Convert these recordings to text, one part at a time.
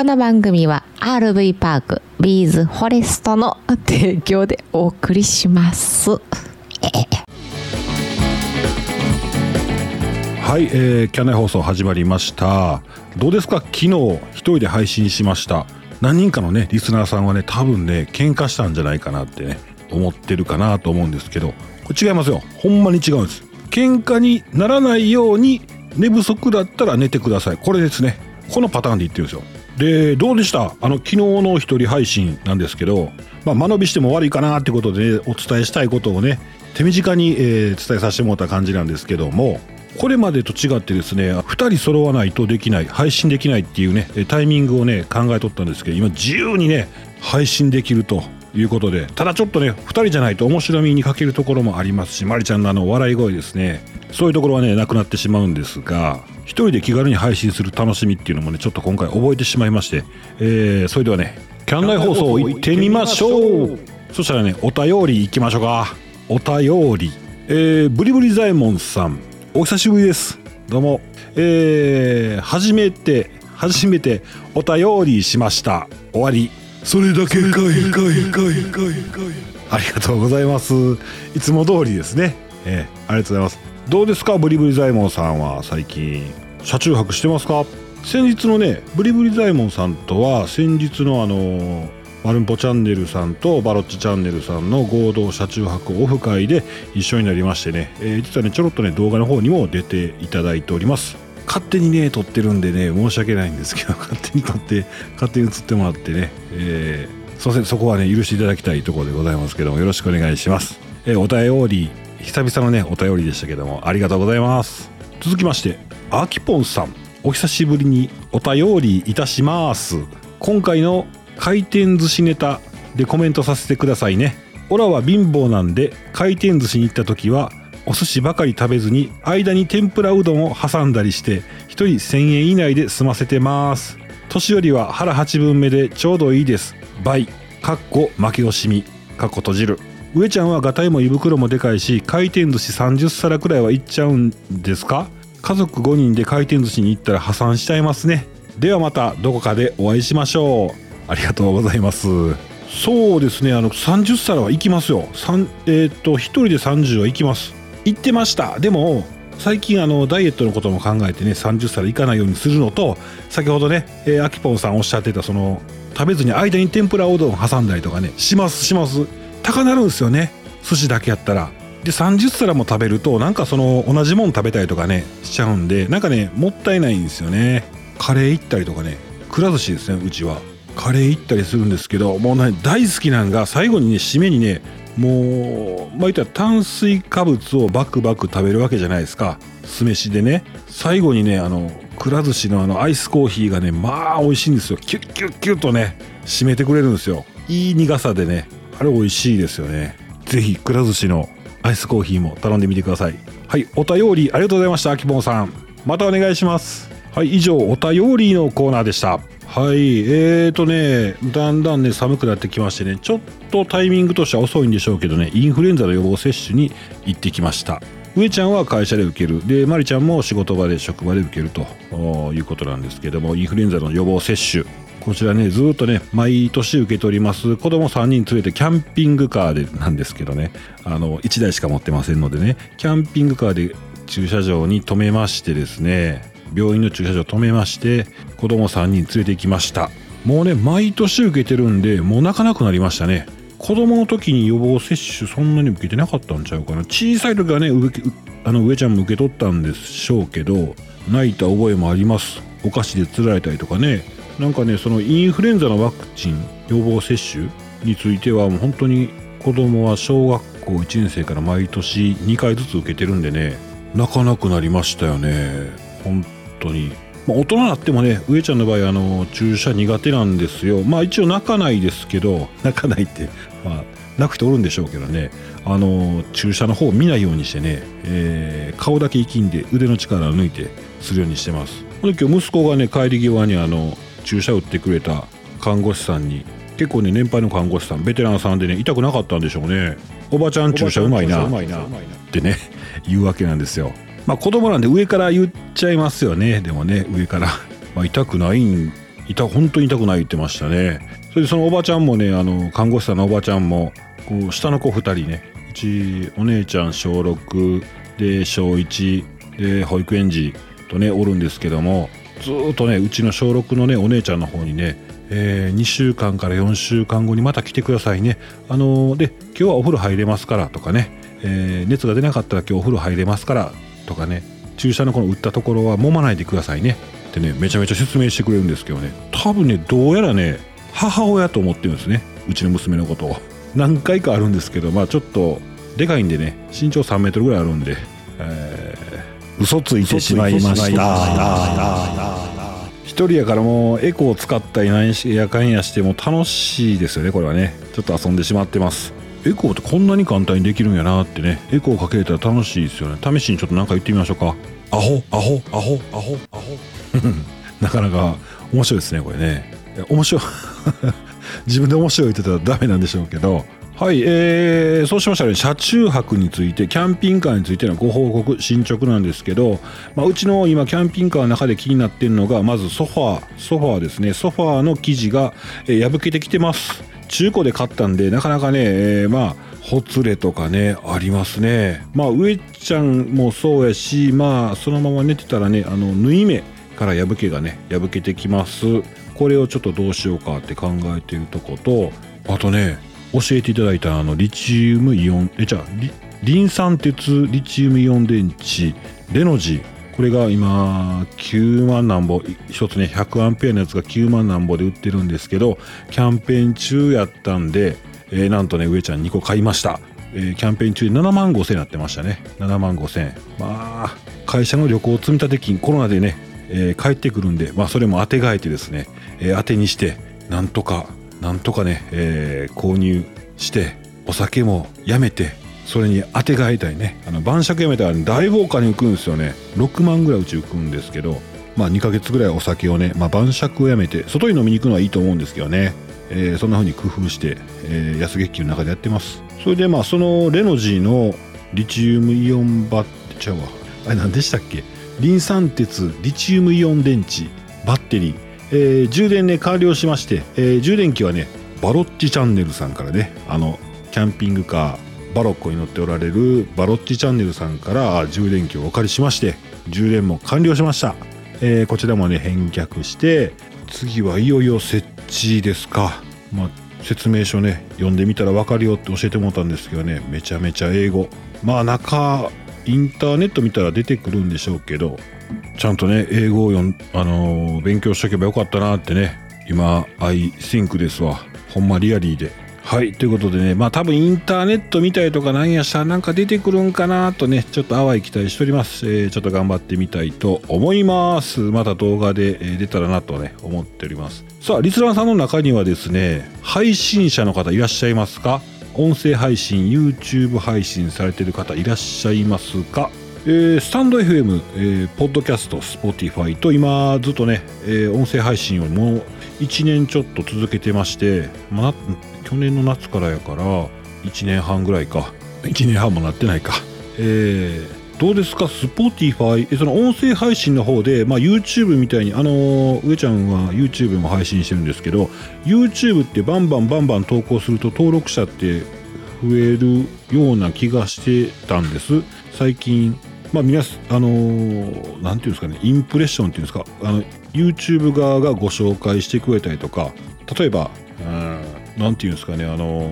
この番組は RV パークビーズフォレストの提供でお送りします。はい、えー、キャンナイ放送始まりました。どうですか？昨日一人で配信しました。何人かのねリスナーさんはね多分ね喧嘩したんじゃないかなってね思ってるかなと思うんですけどこれ違いますよ。ほんまに違うんです。喧嘩にならないように寝不足だったら寝てください。これですね。このパターンで言ってるんですよ。でどうでした？あの昨日の一人配信なんですけど、まあ、間延びしても悪いかなってことで、お伝えしたいことをね手短に、えー伝えさせてもらった感じなんですけどもこれまでと違ってですね2人揃わないとできない配信できないっていうねタイミングをね考えとったんですけど今自由にね配信できると。いうことでただちょっとね2人じゃないと面白みに欠けるところもありますしまりちゃんのあの笑い声ですね。そういうところはねなくなってしまうんですが一人で気軽に配信する楽しみっていうのもねちょっと今回覚えてしまいまして、えーそれではねキャンナイ放送行ってみましょう。そしたらねお便り行きましょうか。お便り。えーブリブリ左衛門さん。お久しぶりです。どうも。えー、初めて初めてお便りしました。終わり。それだけかいかいかいかいかい。ありがとうございます。いつも通りですね。えー、ありがとうございます。どうですか？ブリブリ左衛門さんは最近。車中泊してますか？先日のねブリブリ左衛門さんとは先日のあのーマルンポチャンネルさんとバロッチチャンネルさんの合同車中泊オフ会で一緒になりましてね、えー実はねちょろっとね動画の方にも出ていただいております。勝手にね撮ってるんでね申し訳ないんですけど勝手に撮って勝手に撮ってもらってね、えー、すいませんそこはね許していただきたいところでございますけどもよろしくお願いします、えーお便り久々のねお便りでしたけどもありがとうございます。続きましてあきぽんさんお久しぶりにお便りいたします。今回の回転寿司ネタでコメントさせてくださいね。オラは貧乏なんで回転寿司に行った時はお寿司ばかり食べずに間に天ぷらうどんを挟んだりして1人1000円以内で済ませてます。年寄りは腹8分目でちょうどいいです。倍かっこ負け惜しみかっこ閉じる。上ちゃんはガタイも胃袋もでかいし回転寿司30皿くらいはいっちゃうんですか？家族5人で回転寿司に行ったら破産しちゃいますね。ではまたどこかでお会いしましょう。ありがとうございます。そうですねあの30皿は行きますよ。えーっと1人で30は行きます。行ってました。でも最近あのダイエットのことも考えてね30皿いかないようにするのと先ほどね、えー、アキポンさんおっしゃってたその食べずに間に天ぷらおうどん挟んだりとかねしますします。高なるんですよね。寿司だけやったら。で30皿も食べるとなんかその同じもん食べたりとかねしちゃうんでなんかねもったいないんですよね。カレー行ったりとかねくら寿司ですねうちは。カレー行ったりするんですけどもうね大好きなんが最後にね締めにねもうまあ言ったら炭水化物をバクバク食べるわけじゃないですか。酢飯でね。最後にねあのくら寿司のあのアイスコーヒーがねまあ美味しいんですよ。キュッキュッキュッとね締めてくれるんですよ。いい苦さでね。あれ美味しいですよね。ぜひくら寿司のアイスコーヒーも頼んでみてください。はいお便りありがとうございましたあきぼんさん。またお願いします。はい以上お便りのコーナーでした。はい。えーとねだんだんね寒くなってきましてねちょっとタイミングとしては遅いんでしょうけどねインフルエンザの予防接種に行ってきました。上ちゃんは会社で受ける。でまりちゃんも仕事場で職場で受けるということなんですけどもインフルエンザの予防接種。こちらねずっとね毎年受け取ります。子供3人連れてキャンピングカーでなんですけどねあの1台しか持ってませんのでねキャンピングカーで駐車場に止めましてですね病院の駐車場止めまして子供3人連れて行きました。もうね毎年受けてるんでもう泣かなくなりましたね。子供の時に予防接種そんなに受けてなかったんちゃうかな。小さい時はね上あの上ちゃんも受け取ったんでしょうけど泣いた覚えもあります。お菓子でつられたりとかね。なんかねそのインフルエンザのワクチン予防接種についてはもう本当に子供は小学校1年生から毎年2回ずつ受けてるんでね泣かなくなりましたよね。本当に、まあ、大人になってもね上ちゃんの場合あの注射苦手なんですよ。まあ一応泣かないですけど泣かないってまあ泣く人おるんでしょうけどね。あの注射の方を見ないようにしてね、えー顔だけ生きんで腕の力を抜いてするようにしてます。で今日息子がね帰り際にあの注射打ってくれた看護師さんに結構ね年配の看護師さんベテランさんでね痛くなかったんでしょうね。おばちゃん注射うまいな。ってね言うわけなんですよまあ子供なんで上から言っちゃいますよね。でもね上から、まあ、痛くないん痛本当に痛くない言ってましたね。それでそのおばちゃんもねあの看護師さんのおばちゃんもこう下の子2人ね。うちお姉ちゃん小6で小1で保育園児とねおるんですけどもずっとねうちの小6のねお姉ちゃんの方にね、えー、2週間から4週間後にまた来てくださいね。あのー、で今日はお風呂入れますからとかね、えー、熱が出なかったら今日お風呂入れますからとかね注射のこの打ったところは揉まないでくださいね。ってねめちゃめちゃ説明してくれるんですけどね。多分ねどうやらね母親と思ってるんですね。うちの娘のことを。何回かあるんですけどまあちょっとでかいんでね身長3メートルぐらいあるんで、えー、嘘ついてしまいました。一人やからもうエコーを使ったり何やかんやしても楽しいですよねこれはね。ちょっと遊んでしまってます。エコーってこんなに簡単にできるんやなってね。エコーかけれたら楽しいですよね。試しにちょっと何か言ってみましょうか。アホ？アホ？アホ？アホ？アホ？なかなか面白いですねこれね。面白い。自分で面白いって言ったらダメなんでしょうけど。はい、えー、そうしましたら、ね、車中泊について、キャンピングカーについてのご報告、進捗なんですけど、まあ、うちの今、キャンピングカーの中で気になってるのが、まずソファー、ソファーですね、ソファーの生地が、えー、破けてきてます。中古で買ったんで、なかなかね、えー、まあ、ほつれとかね、ありますね。まあ、上ちゃんもそうやし、まあ、そのまま寝てたらね、あの、縫い目から破けがね、破けてきます。これをちょっとどうしようかって考えているとこと、あとね、教えていただいたあのリチウムイオンえじゃあリン酸鉄リチウムイオン電池レノジこれが今9万なんぼ一つね100アンペアのやつが9万なんぼで売ってるんですけどキャンペーン中やったんで、えー、なんとね上ちゃん2個買いました、えー、キャンペーン中で7万5千円になってましたね。7万5千円。まあ会社の旅行積立金コロナでね、えー、帰ってくるんでまあそれも当てがえてですね、えー、当てにしてなんとかなんとかね、えー、購入してお酒もやめてそれに当てがいたいね。あの晩酌やめたら大放火に浮くんですよね。6万ぐらいうち浮くんですけどまあ2ヶ月ぐらいお酒をね、まあ、晩酌をやめて外に飲みに行くのはいいと思うんですけどね、えー、そんな風に工夫して、えー、安月給の中でやってます。それでまあそのレノジーのリチウムイオンバッちゃうわ。あれ何でしたっけ？リン酸鉄リチウムイオン電池バッテリー。えー、充電ね完了しまして、えー、充電器はねバロッチチャンネルさんからねあのキャンピングカーバロッコに乗っておられるバロッチチャンネルさんから充電器をお借りしまして充電も完了しました、えー、こちらもね返却して次はいよいよ設置ですか、まあ、説明書ね読んでみたら分かるよって教えてもらったんですけどねめちゃめちゃ英語。まあ中インターネット見たら出てくるんでしょうけどちゃんとね英語を読ん、あのー、勉強しとけばよかったなってね今 I think ですわ。ほんまリアリーで。はいということでねまあ多分インターネット見たりとかなんやしたらなんか出てくるんかなとねちょっと淡い期待しております、えー、ちょっと頑張ってみたいと思います。また動画で、え出たらなとね思っております。さあリスナーさんの中にはですね配信者の方いらっしゃいますか？音声配信 YouTube 配信されてる方いらっしゃいますか？えー、 stand.fm、えー、ポッドキャスト、 Spotify と今ずっとね、えー、音声配信をもう1年ちょっと続けてまして、まあ、去年の夏からやから1年半ぐらいか。1年半もなってないか。えー、どうですか、 Spotify、その音声配信の方で、まあ、YouTube みたいに、あの上ちゃんは YouTube も配信してるんですけど、YouTube ってバンバンバンバン投稿すると登録者って増えるような気がしてたんです。最近まあ皆あのー、なんていうんですかね？インプレッションっていうんですか？あの YouTube 側がご紹介してくれたりとか例えばうんていうんですかねあの、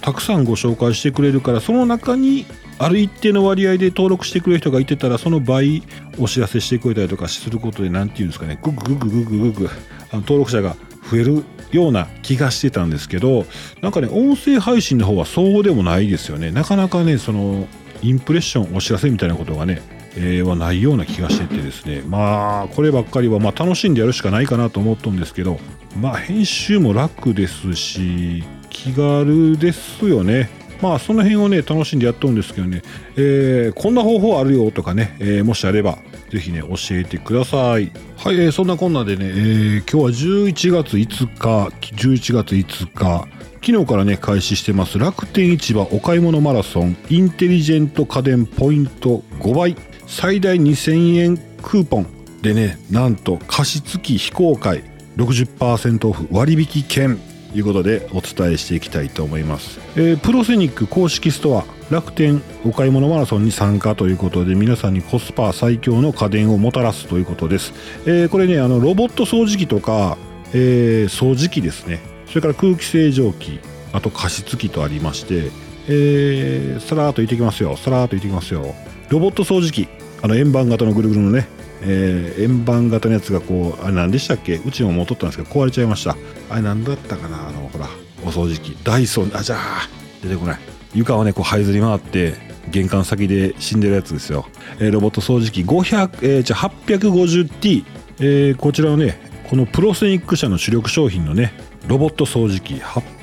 たくさんご紹介してくれるからその中にある一定の割合で登録してくれる人がいてたらその倍お知らせしてくれたりとかすることで何て言うんですかねグググググググあの登録者が増えるような気がしてたんですけどなんかね音声配信の方はそうでもないですよね。なかなかねそのインプレッションお知らせみたいなことがね、えー、はないような気がしててですね。まあこればっかりはまあ楽しんでやるしかないかなと思ったんですけどまあ編集も楽ですし気軽ですよね。まあその辺をね楽しんでやっとるんですけどね、えー、こんな方法あるよとかね、えー、もしあればぜひね教えてください。はい、えー、そんなこんなでね、えー、今日は11月5日11月5日昨日からね開始してます楽天市場お買い物マラソンインテリジェント家電ポイント5倍。最大2000円クーポンでねなんと加湿器非公開60%オフ割引券ということでお伝えしていきたいと思います、えープロセニック公式ストア楽天お買い物マラソンに参加ということで皆さんにコスパ最強の家電をもたらすということです、えーこれねあのロボット掃除機とか、えー掃除機ですね。それから空気清浄機あと加湿器とありまして、えーさらーっと言ってきますよさらーっと言ってきますよ。ロボット掃除機。あの円盤型のぐるぐるのね、えー円盤型のやつがこうあれ何でしたっけ？うちももう取ったんですけど壊れちゃいました。あれ何だったかな？あのほらお掃除機。ダイソンあじゃあ出てこない。床をねこう這いずり回って玄関先で死んでるやつですよ、えーロボット掃除機。500、えーじゃあ 850T、えーこちらはねこのプロセニック社の主力商品のねロボット掃除機。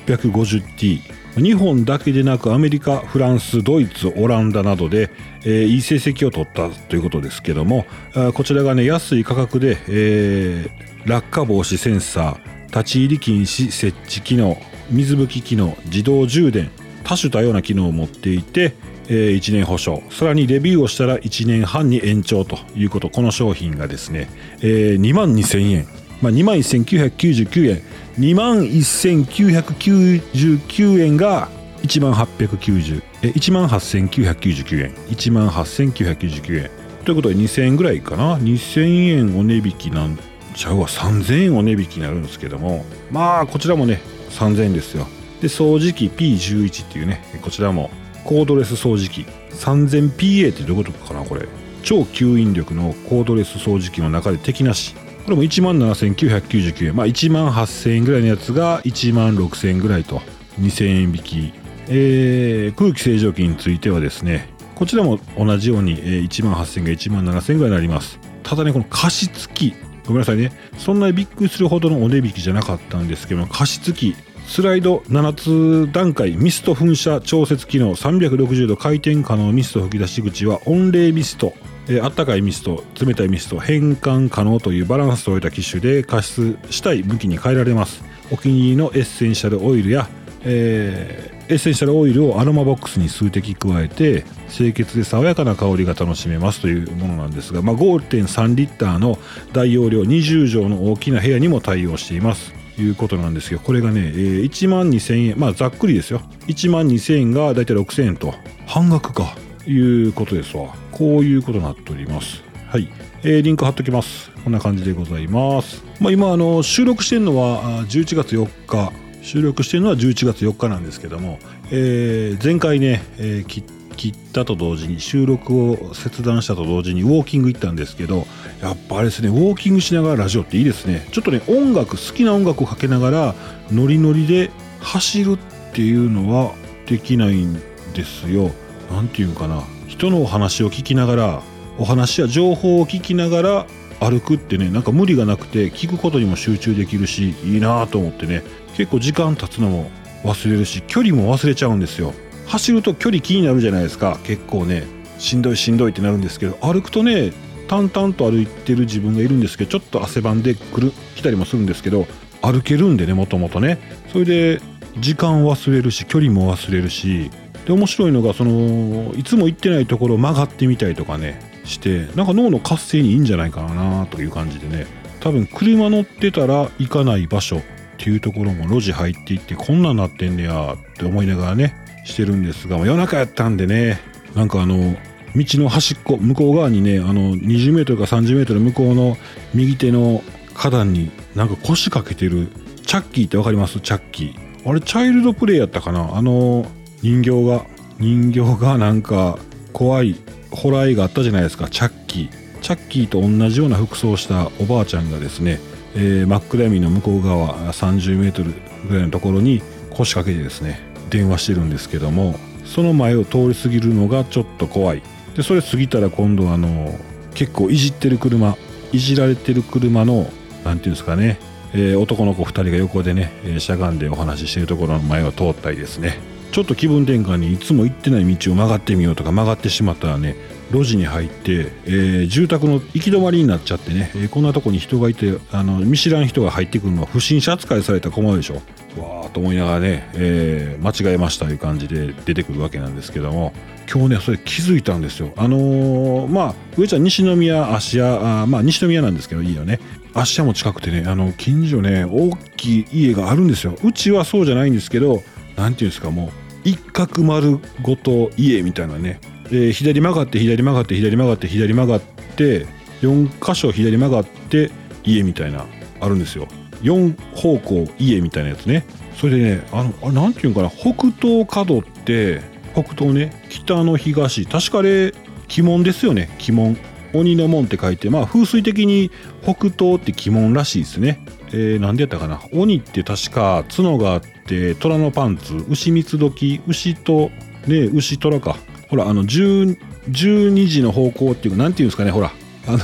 850T 日本だけでなくアメリカフランスドイツオランダなどで、えーいい成績を取ったということですけどもこちらがね安い価格で、えー落下防止センサー立ち入り禁止設置機能水拭き機能自動充電多種多様な機能を持っていて、え1年保証さらにレビューをしたら1年半に延長ということこの商品がですね、えー2万2000円、まあ、2万1999円。2万1999円が1万890え1万8999円。1万8999円。ということで2000円ぐらいかな。2000円お値引きなんちゃうわ。3000円お値引きになるんですけども。まあこちらもね3000円ですよ。で掃除機 P11 っていうね。こちらも。コードレス掃除機。3000PA ってどういうことかなこれ。超吸引力のコードレス掃除機の中で敵なし。これも1万7999円。まあ1万8000円ぐらいのやつが1万6000円ぐらいと。2000円引き、えー空気清浄機についてはですねこちらも同じように、えー1万8000円が1万7000円ぐらいになります。ただねこの加湿器。ごめんなさいね。そんなにびっくりするほどのお値引きじゃなかったんですけど加湿器。スライド7つ段階。ミスト噴射調節機能。360度回転可能ミスト吹き出し口は温冷ミスト。えーあったかいミスト冷たいミスト変換可能というバランスといた機種で加湿したい向きに変えられます。お気に入りのエッセンシャルオイルや、えーエッセンシャルオイルをアロマボックスに数滴加えて清潔で爽やかな香りが楽しめますというものなんですが、まあ、5.3リッターの大容量20畳の大きな部屋にも対応しています。ということなんですけどこれがね、えー1万2000円まあざっくりですよ。1万2000円がだいたい6000円と。半額か。いうことですわこういうことになっております。はい、えーリンク貼っときます。こんな感じでございます。まあ今あの収録してるのはあ11月4日。収録してるのは11月4日なんですけども、えー前回ね、えー切切ったと同時に収録を切断したと同時にウォーキング行ったんですけどやっぱあれですねウォーキングしながらラジオっていいですね。ちょっとね音楽好きな音楽をかけながらノリノリで走るっていうのはできないんですよ。なんていうかな人のお話を聞きながらお話や情報を聞きながら歩くってねなんか無理がなくて聞くことにも集中できるしいいなと思ってね結構時間経つのも忘れるし距離も忘れちゃうんですよ。走ると距離気になるじゃないですか。結構ねしんどいしんどいってなるんですけど歩くとね淡々と歩いてる自分がいるんですけどちょっと汗ばんでくる来たりもするんですけど歩けるんでねもともとね。それで時間忘れるし距離も忘れるしで面白いのがそのいつも行ってないところを曲がってみたりとかねしてなんか脳の活性にいいんじゃないかなという感じでね多分車乗ってたら行かない場所っていうところも路地入っていってこんなんなってんねやって思いながらねしてるんですが夜中やったんでねなんかあの道の端っこ向こう側にねあの20メートルか30メートル向こうの右手の花壇になんか腰掛けてるチャッキーってわかります？チャッキー。あれチャイルドプレイやったかな？あの人形が人形がなんか怖いホラー映画あったじゃないですか。チャッキー。チャッキーと同じような服装をしたおばあちゃんがですね、えー真っ暗闇の向こう側30メートルぐらいのところに腰掛けてですね電話してるんですけどもその前を通り過ぎるのがちょっと怖い。でそれ過ぎたら今度あの結構いじってる車いじられてる車のなんていうんですかね、えー男の子2人が横でね、しゃがんでお話ししてるところの前を通ったりですね。ちょっと気分転換にいつも行ってない道を曲がってみようとか曲がってしまったらね路地に入って、えー住宅の行き止まりになっちゃってね、えーこんなとこに人がいてあの見知らん人が入ってくるのは不審者扱いされたら困るでしょ。わーと思いながらね、えー間違えましたという感じで出てくるわけなんですけども今日ねそれ気づいたんですよ。あのまあ上ちゃん西宮芦屋あまあ西宮なんですけどいいよね。芦屋も近くてねあの近所ね大きい家があるんですよ。うちはそうじゃないんですけどなんていうんですかもう一角丸ごと家みたいなね。で左曲がって左曲がって左曲がって左曲がって4箇所左曲がって家みたいなあるんですよ。4方向家みたいなやつね。それでねあのあなんていうのかな？北東角って北東ね北の東。確かあれ鬼門ですよね。鬼門。鬼の門って書いてまあ風水的に北東って鬼門らしいですね。えー、なんでやったかな？鬼って確か角があって虎のパンツ。牛三つ時牛とね牛虎か。ほらあの12時の方向っていうかなんていうんですかねほら。あの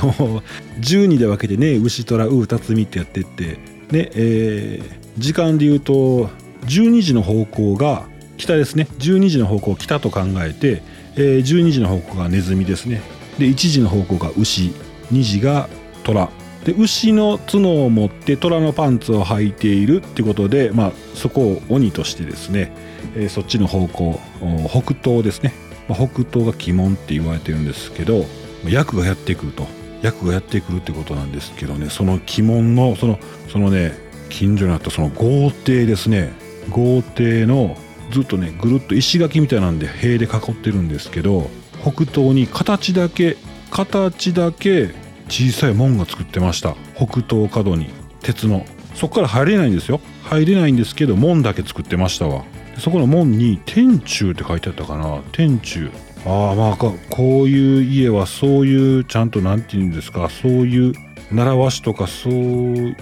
12で分けてね牛虎う二つみってやってって。ねえー時間で言うと12時の方向が北ですね。12時の方向北と考えて、えー12時の方向がネズミですね。で1時の方向が牛。2時が虎。で牛の角を持って虎のパンツを履いているってことで、まあ、そこを鬼としてですね、えーそっちの方向北東ですね、まあ、北東が鬼門って言われてるんですけど役がやってくると。役がやってくるってことなんですけどねその鬼門のそのそのね近所にあったその豪邸ですね。豪邸のずっとねぐるっと石垣みたいなんで塀で囲ってるんですけど北東に形だけ形だけ小さい門が作ってました。北東角に。鉄の。そこから入れないんですよ。入れないんですけど門だけ作ってましたわ。そこの門に天柱って書いてあったかな。天柱。ああまあこういう家はそういうちゃんとなんて言うんですか。そういう習わしとかそういっ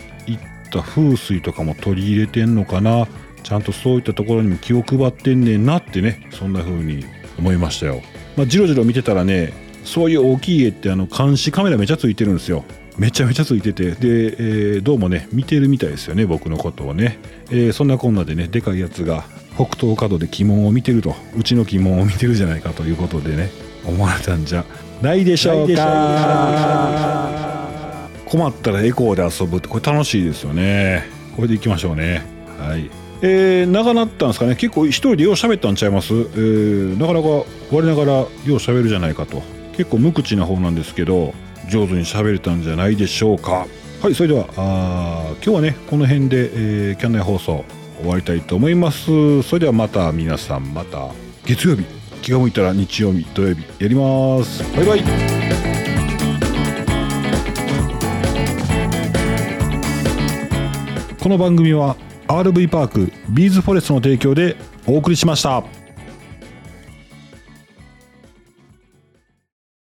た風水とかも取り入れてんのかな。ちゃんとそういったところにも気を配ってんねんなってねそんな風に思いましたよ。まあじろじろ見てたらねそういう大きい家ってあの監視カメラめちゃついてるんですよ。めちゃめちゃついてて。で、えーどうもね見てるみたいですよね僕のことをね、えーそんなこんなでねでかいやつが北東角で鬼門を見てると。うちの鬼門を見てるじゃないかということでね思われたんじゃ。ないでしょうか。困ったらエコーで遊ぶって。これ楽しいですよね。これでいきましょうね。はい。えー、長なったんですかね。結構一人でよう喋ったんちゃいます、えーなかなか我ながらよう喋るじゃないかと結構無口な方なんですけど上手に喋れたんじゃないでしょうか。はいそれではあ今日はねこの辺で、えーキャンナイ放送終わりたいと思います。それではまた皆さんまた月曜日気が向いたら日曜日土曜日やります。バイバイ。この番組は RV パークビーズフォレストの提供でお送りしました。